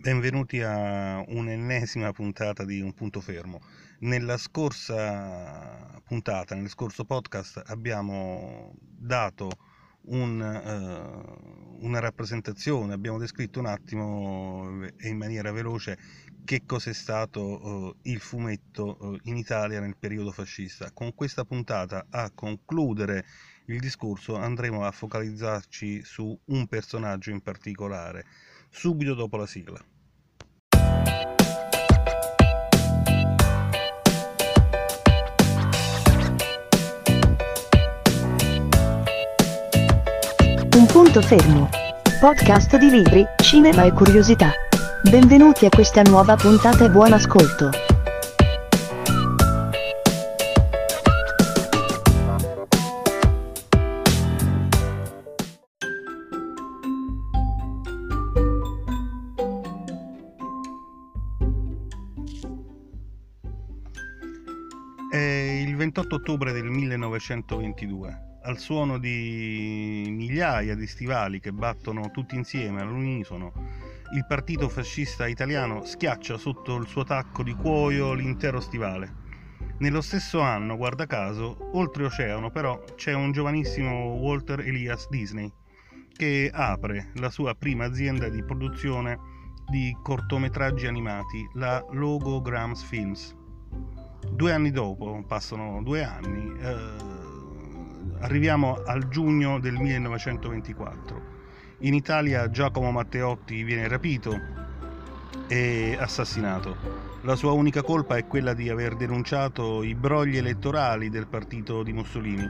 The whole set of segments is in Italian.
Benvenuti a un'ennesima puntata di Un punto fermo. Nella scorsa puntata, nel scorso podcast, abbiamo dato un, uh, una rappresentazione, abbiamo descritto un attimo e in maniera veloce che cos'è stato uh, il fumetto uh, in Italia nel periodo fascista. Con questa puntata, a concludere il discorso, andremo a focalizzarci su un personaggio in particolare subito dopo la sigla. Un punto fermo. Podcast di libri, cinema e curiosità. Benvenuti a questa nuova puntata e buon ascolto. 1922. Al suono di migliaia di stivali che battono tutti insieme all'unisono, il partito fascista italiano schiaccia sotto il suo tacco di cuoio l'intero stivale. Nello stesso anno, guarda caso, oltreoceano però c'è un giovanissimo Walter Elias Disney che apre la sua prima azienda di produzione di cortometraggi animati, la Logograms Films Due anni dopo, passano due anni, eh, arriviamo al giugno del 1924. In Italia Giacomo Matteotti viene rapito e assassinato. La sua unica colpa è quella di aver denunciato i brogli elettorali del partito di Mussolini.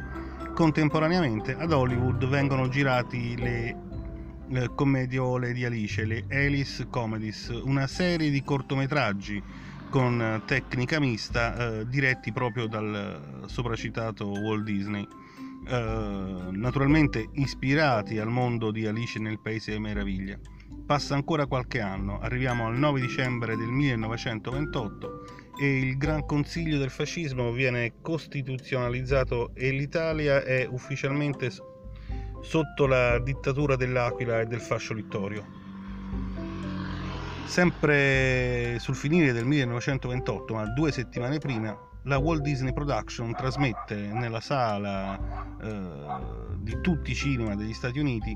Contemporaneamente ad Hollywood vengono girati le, le commediole di Alice, le Alice Comedies, una serie di cortometraggi con tecnica mista eh, diretti proprio dal sopracitato Walt Disney. Eh, naturalmente ispirati al mondo di Alice nel Paese delle Meraviglie. Passa ancora qualche anno, arriviamo al 9 dicembre del 1928 e il Gran Consiglio del Fascismo viene costituzionalizzato e l'Italia è ufficialmente sotto la dittatura dell'Aquila e del fascio littorio. Sempre sul finire del 1928, ma due settimane prima, la Walt Disney Production trasmette nella sala eh, di tutti i cinema degli Stati Uniti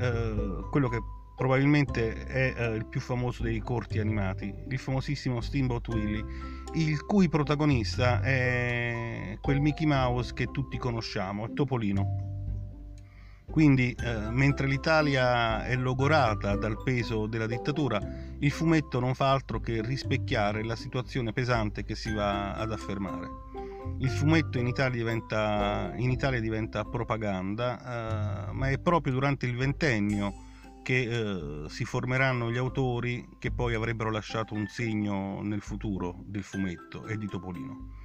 eh, quello che probabilmente è eh, il più famoso dei corti animati, il famosissimo Steamboat Willie, il cui protagonista è quel Mickey Mouse che tutti conosciamo, Topolino. Quindi, eh, mentre l'Italia è logorata dal peso della dittatura, il fumetto non fa altro che rispecchiare la situazione pesante che si va ad affermare. Il fumetto in Italia diventa, in Italia diventa propaganda, eh, ma è proprio durante il ventennio che eh, si formeranno gli autori che poi avrebbero lasciato un segno nel futuro del fumetto e di Topolino.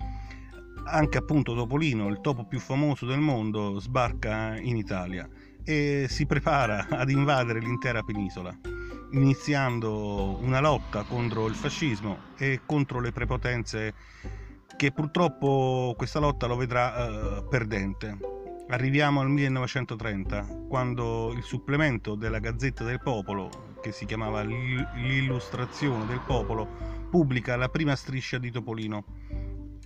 Anche appunto Topolino, il topo più famoso del mondo, sbarca in Italia e si prepara ad invadere l'intera penisola, iniziando una lotta contro il fascismo e contro le prepotenze che purtroppo questa lotta lo vedrà uh, perdente. Arriviamo al 1930, quando il supplemento della Gazzetta del Popolo, che si chiamava L'illustrazione del Popolo, pubblica la prima striscia di Topolino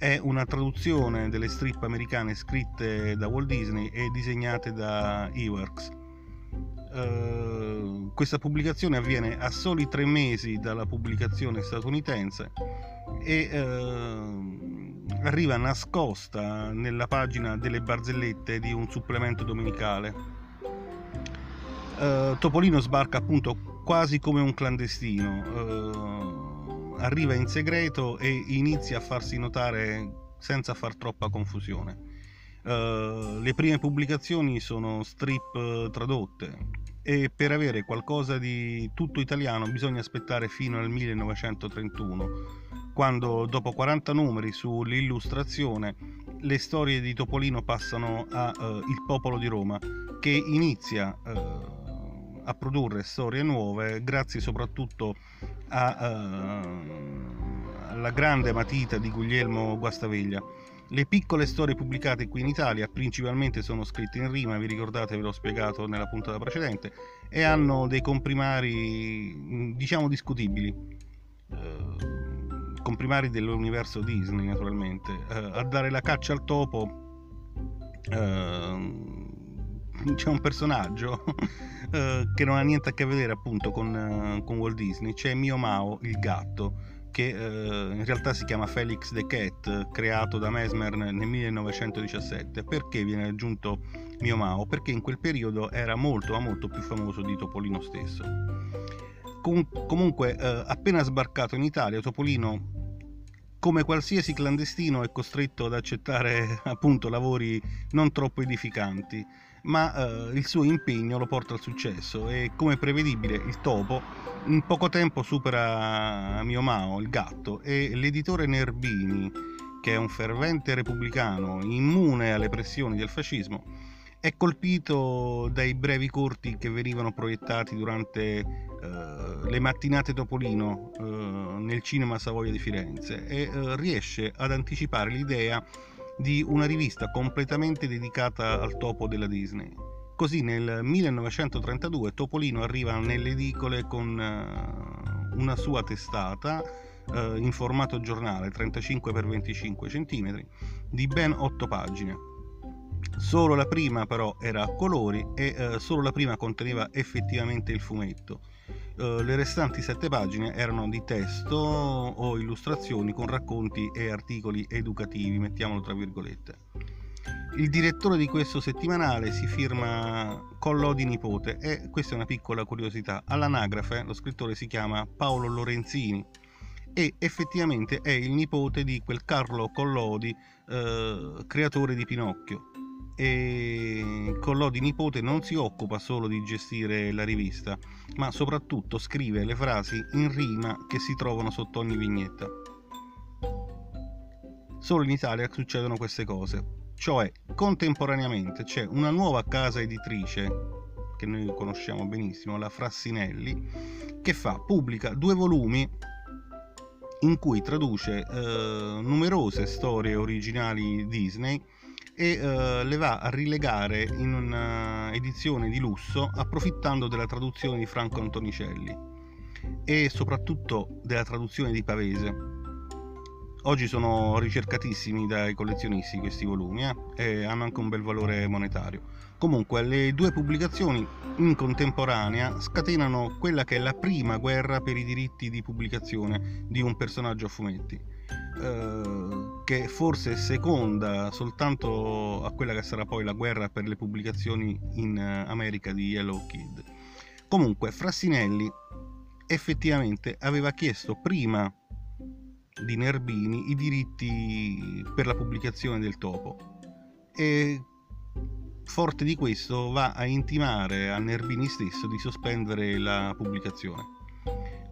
è una traduzione delle strip americane scritte da Walt Disney e disegnate da Eworks. Uh, questa pubblicazione avviene a soli tre mesi dalla pubblicazione statunitense e uh, arriva nascosta nella pagina delle barzellette di un supplemento domenicale. Uh, Topolino sbarca appunto quasi come un clandestino arriva in segreto e inizia a farsi notare senza far troppa confusione. Uh, le prime pubblicazioni sono strip uh, tradotte e per avere qualcosa di tutto italiano bisogna aspettare fino al 1931, quando dopo 40 numeri sull'illustrazione le storie di Topolino passano a uh, Il popolo di Roma, che inizia a produrre storie nuove grazie soprattutto a, uh, alla grande matita di Guglielmo Guastaveglia. Le piccole storie pubblicate qui in Italia principalmente sono scritte in rima, vi ricordate, ve l'ho spiegato nella puntata precedente, e hanno dei comprimari diciamo discutibili. Eh, comprimari dell'universo Disney naturalmente. Eh, a dare la caccia al topo eh, c'è un personaggio eh, che non ha niente a che vedere appunto con, eh, con Walt Disney, c'è Mio Mao il gatto che eh, in realtà si chiama Felix the Cat, creato da Mesmer nel 1917. Perché viene aggiunto Mio Mao? Perché in quel periodo era molto ma molto più famoso di Topolino stesso. Com- comunque, eh, appena sbarcato in Italia, Topolino come qualsiasi clandestino è costretto ad accettare appunto lavori non troppo edificanti ma eh, il suo impegno lo porta al successo e come prevedibile il topo in poco tempo supera Mio Mao, il gatto, e l'editore Nerbini, che è un fervente repubblicano immune alle pressioni del fascismo, è colpito dai brevi corti che venivano proiettati durante eh, le mattinate Topolino eh, nel cinema Savoia di Firenze e eh, riesce ad anticipare l'idea di una rivista completamente dedicata al topo della Disney. Così nel 1932 Topolino arriva nelle edicole con uh, una sua testata uh, in formato giornale 35x25 cm di ben 8 pagine. Solo la prima però era a colori e uh, solo la prima conteneva effettivamente il fumetto eh, le restanti sette pagine erano di testo o illustrazioni con racconti e articoli educativi, mettiamolo tra virgolette. Il direttore di questo settimanale si firma Collodi Nipote e questa è una piccola curiosità. All'anagrafe lo scrittore si chiama Paolo Lorenzini e effettivamente è il nipote di quel Carlo Collodi, eh, creatore di Pinocchio e Collodi nipote non si occupa solo di gestire la rivista, ma soprattutto scrive le frasi in rima che si trovano sotto ogni vignetta. Solo in Italia succedono queste cose, cioè contemporaneamente c'è una nuova casa editrice che noi conosciamo benissimo, la Frassinelli, che fa, pubblica due volumi in cui traduce eh, numerose storie originali Disney e uh, le va a rilegare in un'edizione di lusso approfittando della traduzione di Franco Antonicelli e soprattutto della traduzione di Pavese. Oggi sono ricercatissimi dai collezionisti questi volumi eh, e hanno anche un bel valore monetario. Comunque le due pubblicazioni in contemporanea scatenano quella che è la prima guerra per i diritti di pubblicazione di un personaggio a fumetti eh, che forse seconda soltanto a quella che sarà poi la guerra per le pubblicazioni in eh, America di Yellow Kid. Comunque, Frassinelli effettivamente aveva chiesto prima di Nerbini i diritti per la pubblicazione del topo e forte di questo va a intimare a Nerbini stesso di sospendere la pubblicazione.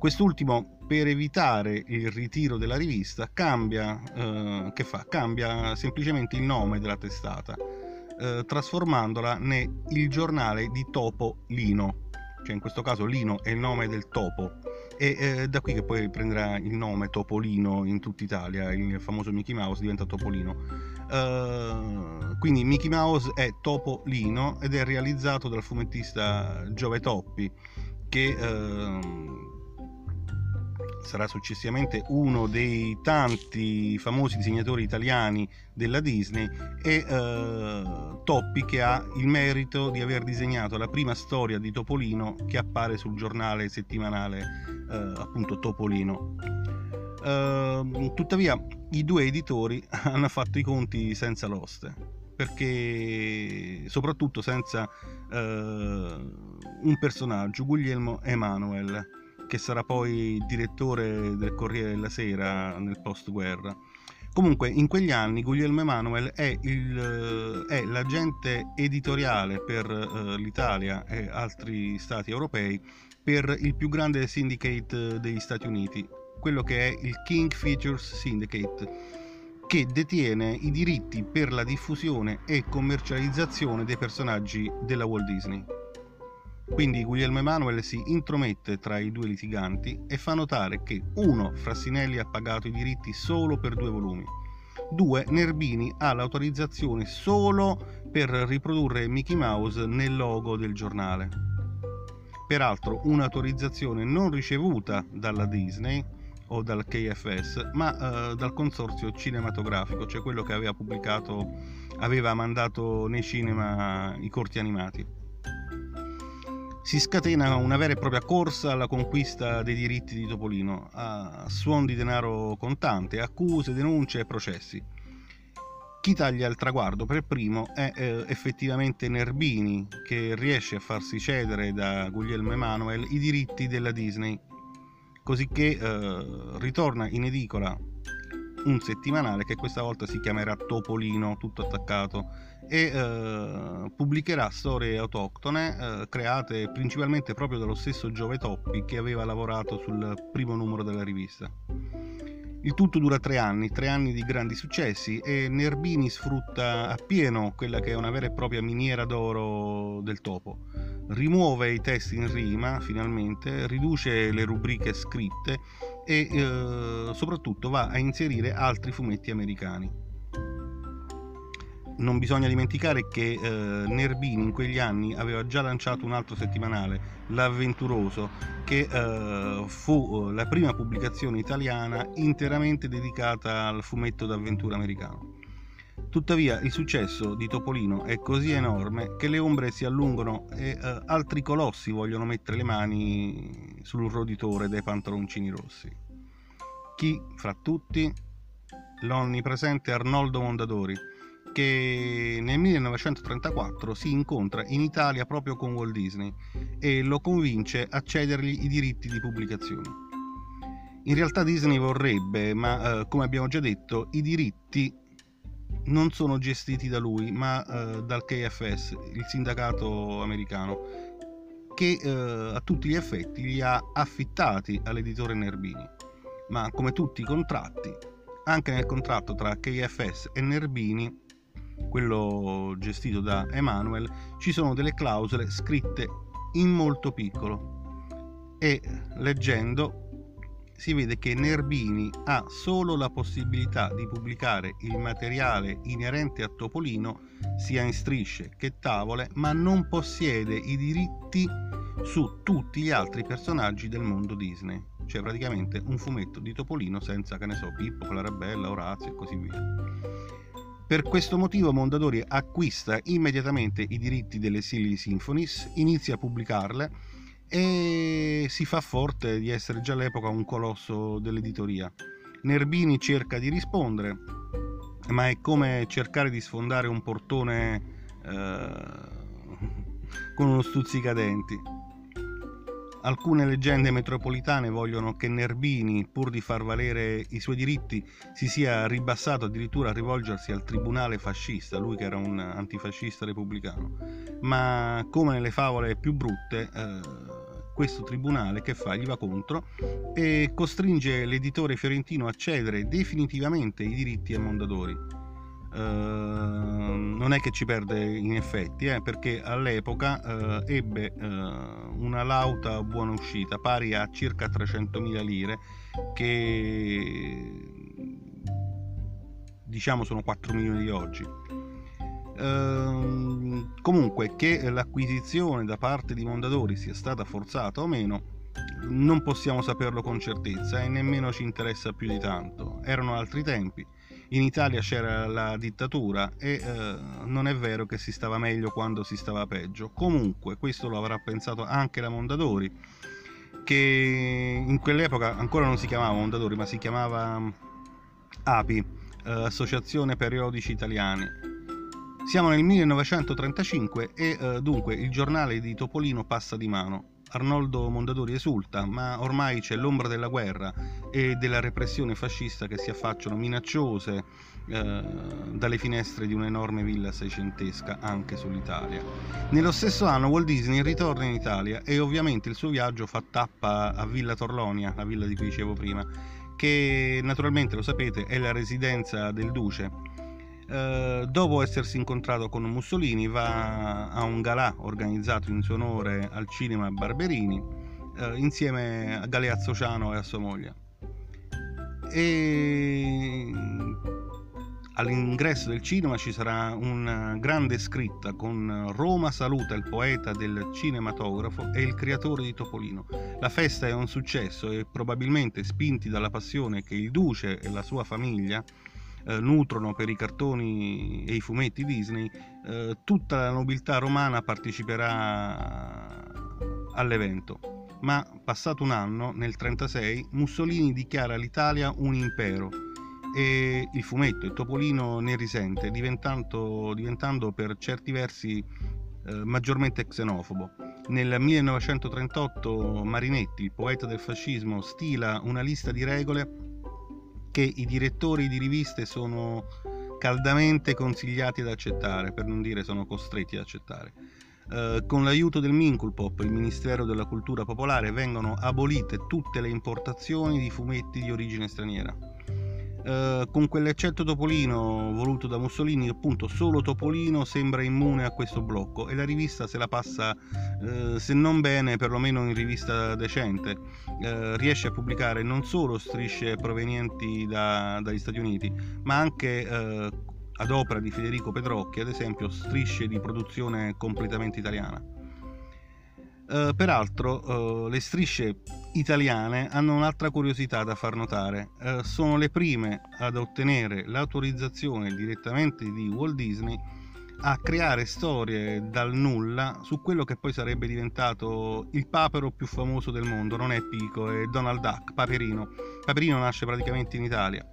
Quest'ultimo, per evitare il ritiro della rivista, cambia, eh, cambia semplicemente il nome della testata, eh, trasformandola nel giornale di Topo Lino, cioè in questo caso Lino è il nome del topo. E eh, da qui che poi prenderà il nome Topolino in tutta Italia, il famoso Mickey Mouse diventa Topolino. Uh, quindi Mickey Mouse è Topolino ed è realizzato dal fumettista Giove Toppi che uh, sarà successivamente uno dei tanti famosi disegnatori italiani della Disney e eh, Toppi che ha il merito di aver disegnato la prima storia di Topolino che appare sul giornale settimanale eh, appunto Topolino. Eh, tuttavia i due editori hanno fatto i conti senza l'oste perché soprattutto senza eh, un personaggio, Guglielmo Emanuel che sarà poi direttore del Corriere della Sera nel post-guerra. Comunque, in quegli anni Guglielmo Emanuel è, il, è l'agente editoriale per uh, l'Italia e altri stati europei per il più grande syndicate degli Stati Uniti, quello che è il King Features Syndicate, che detiene i diritti per la diffusione e commercializzazione dei personaggi della Walt Disney. Quindi Guglielmo Emanuele si intromette tra i due litiganti e fa notare che uno, Frassinelli ha pagato i diritti solo per due volumi Due, Nerbini ha l'autorizzazione solo per riprodurre Mickey Mouse nel logo del giornale. Peraltro un'autorizzazione non ricevuta dalla Disney o dal KFS, ma eh, dal consorzio cinematografico, cioè quello che aveva pubblicato, aveva mandato nei cinema i corti animati si scatena una vera e propria corsa alla conquista dei diritti di Topolino, a suon di denaro contante, accuse, denunce e processi. Chi taglia il traguardo per primo è eh, effettivamente Nerbini, che riesce a farsi cedere da Guglielmo Emanuel i diritti della Disney, cosicché eh, ritorna in edicola un settimanale che questa volta si chiamerà Topolino, tutto attaccato, e eh, pubblicherà storie autoctone eh, create principalmente proprio dallo stesso Giove Toppi che aveva lavorato sul primo numero della rivista. Il tutto dura tre anni, tre anni di grandi successi e Nerbini sfrutta appieno quella che è una vera e propria miniera d'oro del topo. Rimuove i testi in rima, finalmente, riduce le rubriche scritte e eh, soprattutto va a inserire altri fumetti americani non bisogna dimenticare che eh, Nerbini in quegli anni aveva già lanciato un altro settimanale, L'Avventuroso, che eh, fu eh, la prima pubblicazione italiana interamente dedicata al fumetto d'avventura americano. Tuttavia il successo di Topolino è così enorme che le ombre si allungano e eh, altri colossi vogliono mettere le mani sul roditore dei pantaloncini rossi. Chi fra tutti? L'onnipresente Arnoldo Mondadori, che nel 1934 si incontra in Italia proprio con Walt Disney e lo convince a cedergli i diritti di pubblicazione. In realtà Disney vorrebbe, ma eh, come abbiamo già detto, i diritti non sono gestiti da lui, ma eh, dal KFS, il sindacato americano, che eh, a tutti gli effetti li ha affittati all'editore Nerbini. Ma come tutti i contratti, anche nel contratto tra KFS e Nerbini quello gestito da Emanuel, ci sono delle clausole scritte in molto piccolo e leggendo si vede che Nerbini ha solo la possibilità di pubblicare il materiale inerente a Topolino sia in strisce che tavole, ma non possiede i diritti su tutti gli altri personaggi del mondo Disney. Cioè praticamente un fumetto di Topolino senza, che ne so, Pippo, Clarabella, Orazio e così via. Per questo motivo Mondadori acquista immediatamente i diritti delle Silly Symphonies, inizia a pubblicarle e si fa forte di essere già all'epoca un colosso dell'editoria. Nerbini cerca di rispondere, ma è come cercare di sfondare un portone eh, con uno stuzzicadenti. Alcune leggende metropolitane vogliono che Nerbini, pur di far valere i suoi diritti, si sia ribassato addirittura a rivolgersi al tribunale fascista, lui che era un antifascista repubblicano. Ma come nelle favole più brutte, eh, questo tribunale che fa? Gli va contro e costringe l'editore fiorentino a cedere definitivamente i diritti ai Mondadori Ehm, non è che ci perde in effetti, eh, perché all'epoca uh, ebbe uh, una lauta buona uscita pari a circa 300.000 lire, che diciamo sono 4 milioni di oggi. Ehm, comunque, che l'acquisizione da parte di Mondadori sia stata forzata o meno, non possiamo saperlo con certezza e nemmeno ci interessa più di tanto. Erano altri tempi in Italia c'era la dittatura e eh, non è vero che si stava meglio quando si stava peggio. Comunque, questo lo avrà pensato anche la Mondadori, che in quell'epoca ancora non si chiamava Mondadori, ma si chiamava mm, API, eh, Associazione Periodici Italiani. Siamo nel 1935 e eh, dunque il giornale di Topolino passa di mano. Arnoldo Mondadori esulta, ma ormai c'è l'ombra della guerra e della repressione fascista che si affacciano minacciose eh, dalle finestre di un'enorme villa seicentesca anche sull'Italia. Nello stesso anno Walt Disney ritorna in Italia e ovviamente il suo viaggio fa tappa a Villa Torlonia, la villa di cui dicevo prima, che naturalmente lo sapete è la residenza del duce eh, dopo essersi incontrato con Mussolini va a un galà organizzato in suo onore al cinema Barberini eh, insieme a Galeazzo Ciano e a sua moglie. E all'ingresso del cinema ci sarà una grande scritta con Roma saluta il poeta del cinematografo e il creatore di Topolino. La festa è un successo e probabilmente spinti dalla passione che il duce e la sua famiglia eh, nutrono per i cartoni e i fumetti Disney, eh, tutta la nobiltà romana parteciperà all'evento. Ma passato un anno, nel 1936, Mussolini dichiara l'Italia un impero e il fumetto, il Topolino ne risente, diventando, diventando per certi versi eh, maggiormente xenofobo. Nel 1938 Marinetti, il poeta del fascismo, stila una lista di regole che i direttori di riviste sono caldamente consigliati ad accettare, per non dire sono costretti ad accettare. Eh, con l'aiuto del Minculpop, il Ministero della Cultura Popolare, vengono abolite tutte le importazioni di fumetti di origine straniera. Uh, con quell'eccetto Topolino voluto da Mussolini, appunto solo Topolino sembra immune a questo blocco e la rivista se la passa, uh, se non bene, perlomeno in rivista decente. Uh, riesce a pubblicare non solo strisce provenienti da, dagli Stati Uniti, ma anche ad opera di Federico Pedrocchi, ad esempio, strisce di produzione completamente italiana. Uh, peraltro uh, le strisce italiane hanno un'altra curiosità da far notare, uh, sono le prime ad ottenere l'autorizzazione direttamente di Walt Disney a creare storie dal nulla su quello che poi sarebbe diventato il papero più famoso del mondo, non è Pico, è Donald Duck, Paperino. Paperino nasce praticamente in Italia,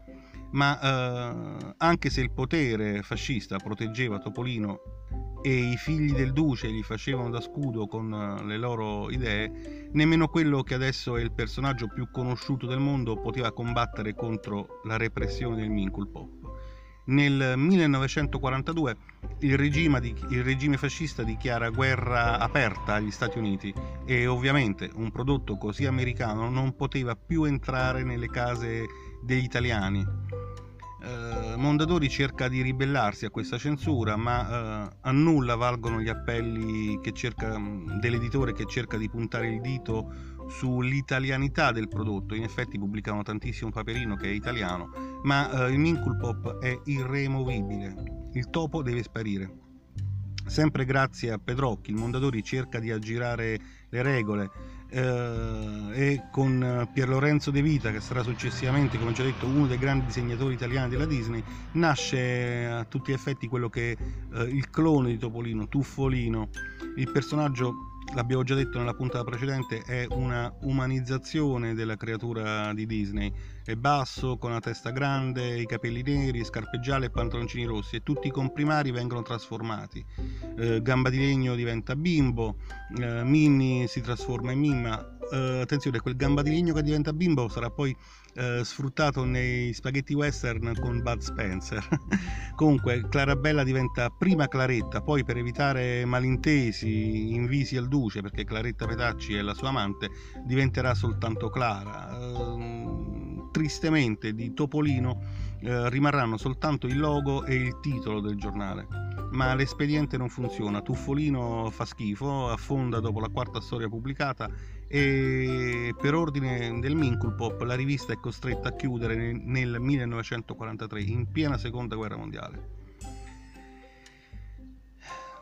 ma anche se il potere fascista proteggeva Topolino e i figli del duce gli facevano da scudo con eh, le loro idee, nemmeno quello che adesso è il personaggio più conosciuto del mondo poteva combattere contro la repressione del Minkulpop. Nel 1942 il regime, il regime, fascista dichiara guerra aperta agli Stati Uniti e ovviamente un prodotto così americano non poteva più entrare nelle case degli italiani Mondadori cerca di ribellarsi a questa censura, ma eh, a nulla valgono gli appelli cerca, dell'editore che cerca di puntare il dito sull'italianità del prodotto. In effetti pubblicano tantissimo paperino che è italiano, ma eh, il Minculpop è irremovibile. Il topo deve sparire. Sempre grazie a Pedrocchi, il Mondadori cerca di aggirare le regole eh, e con Pier Lorenzo De Vita, che sarà successivamente, come già detto, uno dei grandi disegnatori italiani della Disney, nasce a tutti gli effetti quello che è eh, il clone di Topolino, Tuffolino. Il personaggio l'abbiamo già detto nella puntata precedente, è una umanizzazione della creatura di Disney. È basso, con la testa grande, i capelli neri, scarpe gialle e pantaloncini rossi e tutti i comprimari vengono trasformati. Eh, Gamba di legno diventa bimbo, eh, Minnie si trasforma in Mimma. Eh, attenzione, quel gamba di legno che diventa bimbo sarà poi eh, sfruttato nei spaghetti western con Bud Spencer. Comunque, Clarabella diventa prima Claretta, poi per evitare malintesi invisi al duce, perché Claretta Petacci è la sua amante, diventerà soltanto Clara. Eh, tristemente di Topolino eh, rimarranno soltanto il logo e il titolo del giornale. Ma l'espediente non funziona, Tuffolino fa schifo, affonda dopo la quarta storia pubblicata e per ordine del Minculpop la rivista è costretta a chiudere nel 1943, in piena seconda guerra mondiale.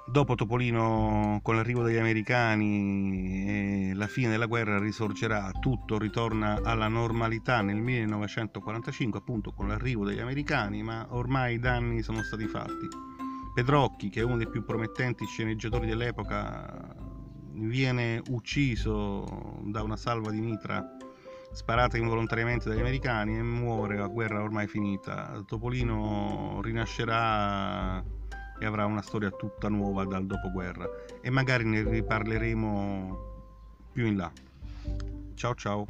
Dopo Topolino, con l'arrivo degli americani e la fine della guerra, risorgerà, tutto ritorna alla normalità nel 1945, appunto con l'arrivo degli americani, ma ormai i danni sono stati fatti. Pedrocchi, che è uno dei più promettenti sceneggiatori dell'epoca, viene ucciso da una salva di mitra sparata involontariamente dagli americani e muore a guerra ormai finita. Topolino rinascerà e avrà una storia tutta nuova dal dopoguerra e magari ne riparleremo più in là. Ciao ciao.